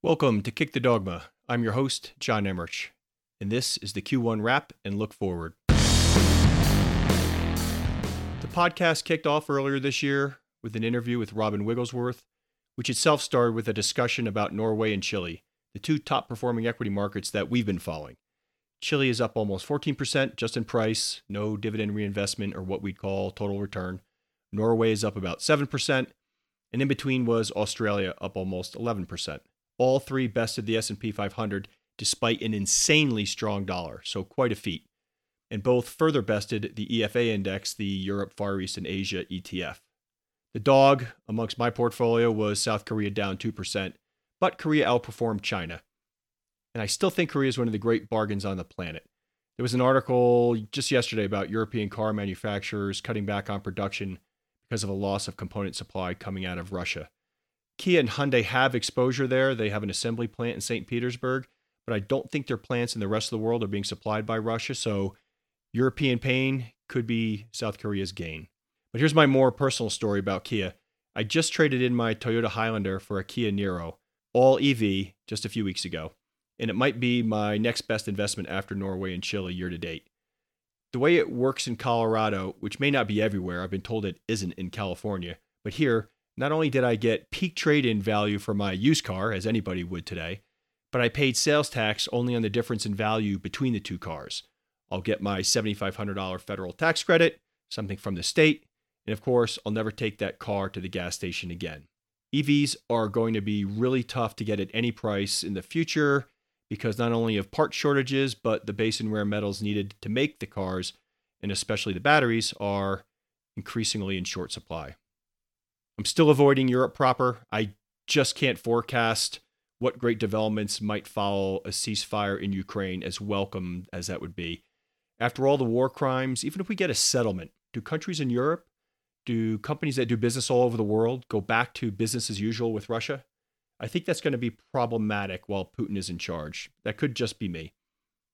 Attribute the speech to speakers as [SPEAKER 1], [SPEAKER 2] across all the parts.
[SPEAKER 1] Welcome to Kick the Dogma. I'm your host, John Emmerich, and this is the Q1 wrap and look forward. The podcast kicked off earlier this year with an interview with Robin Wigglesworth, which itself started with a discussion about Norway and Chile, the two top performing equity markets that we've been following. Chile is up almost 14% just in price, no dividend reinvestment or what we'd call total return. Norway is up about 7%, and in between was Australia up almost 11%. All three bested the S&P 500 despite an insanely strong dollar, so quite a feat. And both further bested the EFA index, the Europe, Far East, and Asia ETF. The dog amongst my portfolio was South Korea down 2%, but Korea outperformed China. And I still think Korea is one of the great bargains on the planet. There was an article just yesterday about European car manufacturers cutting back on production because of a loss of component supply coming out of Russia. Kia and Hyundai have exposure there. They have an assembly plant in St. Petersburg, but I don't think their plants in the rest of the world are being supplied by Russia. So European pain could be South Korea's gain. But here's my more personal story about Kia. I just traded in my Toyota Highlander for a Kia Niro, all EV, just a few weeks ago. And it might be my next best investment after Norway and Chile year to date. The way it works in Colorado, which may not be everywhere, I've been told it isn't in California, but here, not only did I get peak trade in value for my used car, as anybody would today, but I paid sales tax only on the difference in value between the two cars. I'll get my $7,500 federal tax credit, something from the state, and of course, I'll never take that car to the gas station again. EVs are going to be really tough to get at any price in the future because not only of part shortages, but the base and rare metals needed to make the cars, and especially the batteries, are increasingly in short supply. I'm still avoiding Europe proper. I just can't forecast what great developments might follow a ceasefire in Ukraine, as welcome as that would be. After all the war crimes, even if we get a settlement, do countries in Europe, do companies that do business all over the world go back to business as usual with Russia? I think that's going to be problematic while Putin is in charge. That could just be me.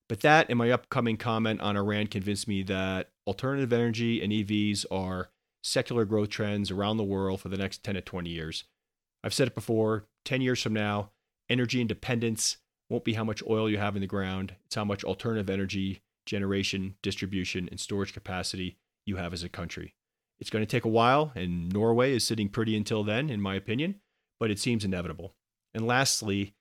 [SPEAKER 1] But that and my upcoming comment on Iran convinced me that alternative energy and EVs are secular growth trends around the world for the next 10 to 20 years. I've said it before 10 years from now, energy independence won't be how much oil you have in the ground, it's how much alternative energy generation, distribution, and storage capacity you have as a country. It's going to take a while, and Norway is sitting pretty until then, in my opinion, but it seems inevitable. And lastly,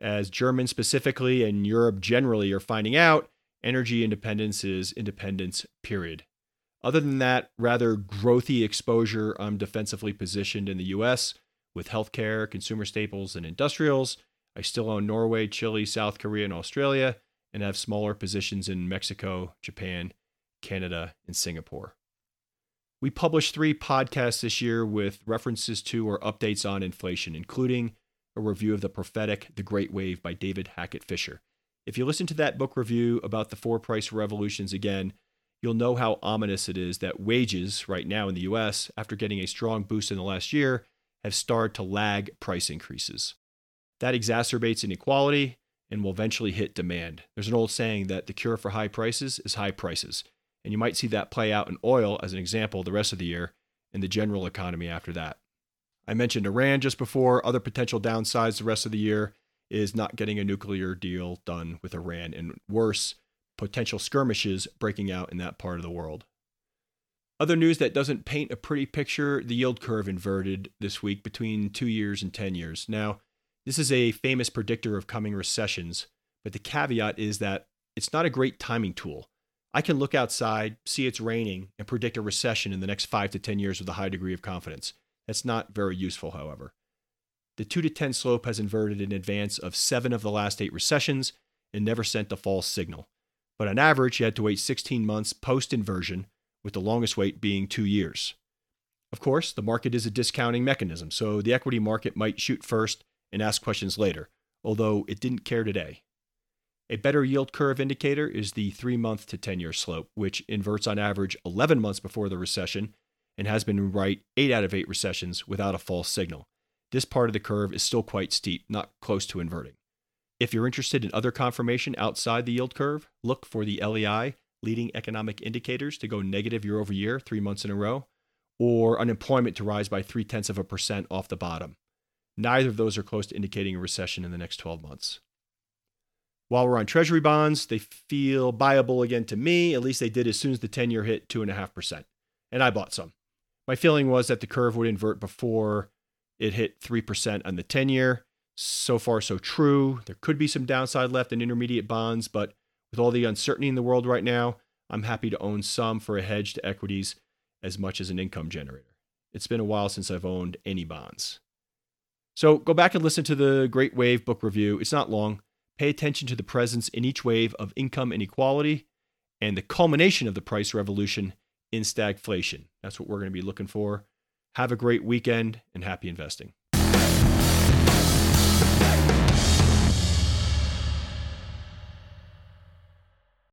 [SPEAKER 1] as Germans specifically and Europe generally are finding out, energy independence is independence, period. Other than that, rather growthy exposure, I'm defensively positioned in the US with healthcare, consumer staples, and industrials. I still own Norway, Chile, South Korea, and Australia, and have smaller positions in Mexico, Japan, Canada, and Singapore. We published three podcasts this year with references to or updates on inflation, including a review of The Prophetic, The Great Wave by David Hackett Fischer. If you listen to that book review about the four price revolutions again, you'll know how ominous it is that wages right now in the US, after getting a strong boost in the last year, have started to lag price increases. That exacerbates inequality and will eventually hit demand. There's an old saying that the cure for high prices is high prices. And you might see that play out in oil as an example the rest of the year and the general economy after that. I mentioned Iran just before. Other potential downsides the rest of the year is not getting a nuclear deal done with Iran, and worse, potential skirmishes breaking out in that part of the world. Other news that doesn't paint a pretty picture the yield curve inverted this week between two years and 10 years. Now, this is a famous predictor of coming recessions, but the caveat is that it's not a great timing tool. I can look outside, see it's raining, and predict a recession in the next five to 10 years with a high degree of confidence. That's not very useful, however. The 2 to 10 slope has inverted in advance of seven of the last eight recessions and never sent a false signal. But on average, you had to wait 16 months post inversion, with the longest wait being two years. Of course, the market is a discounting mechanism, so the equity market might shoot first and ask questions later, although it didn't care today. A better yield curve indicator is the three month to 10 year slope, which inverts on average 11 months before the recession and has been right eight out of eight recessions without a false signal. This part of the curve is still quite steep, not close to inverting. If you're interested in other confirmation outside the yield curve, look for the LEI, leading economic indicators, to go negative year over year, three months in a row, or unemployment to rise by three tenths of a percent off the bottom. Neither of those are close to indicating a recession in the next 12 months. While we're on treasury bonds, they feel buyable again to me. At least they did as soon as the 10 year hit 2.5%. And I bought some. My feeling was that the curve would invert before it hit 3% on the 10 year. So far, so true. There could be some downside left in intermediate bonds, but with all the uncertainty in the world right now, I'm happy to own some for a hedge to equities as much as an income generator. It's been a while since I've owned any bonds. So go back and listen to the Great Wave book review. It's not long. Pay attention to the presence in each wave of income inequality and the culmination of the price revolution in stagflation. That's what we're going to be looking for. Have a great weekend and happy investing.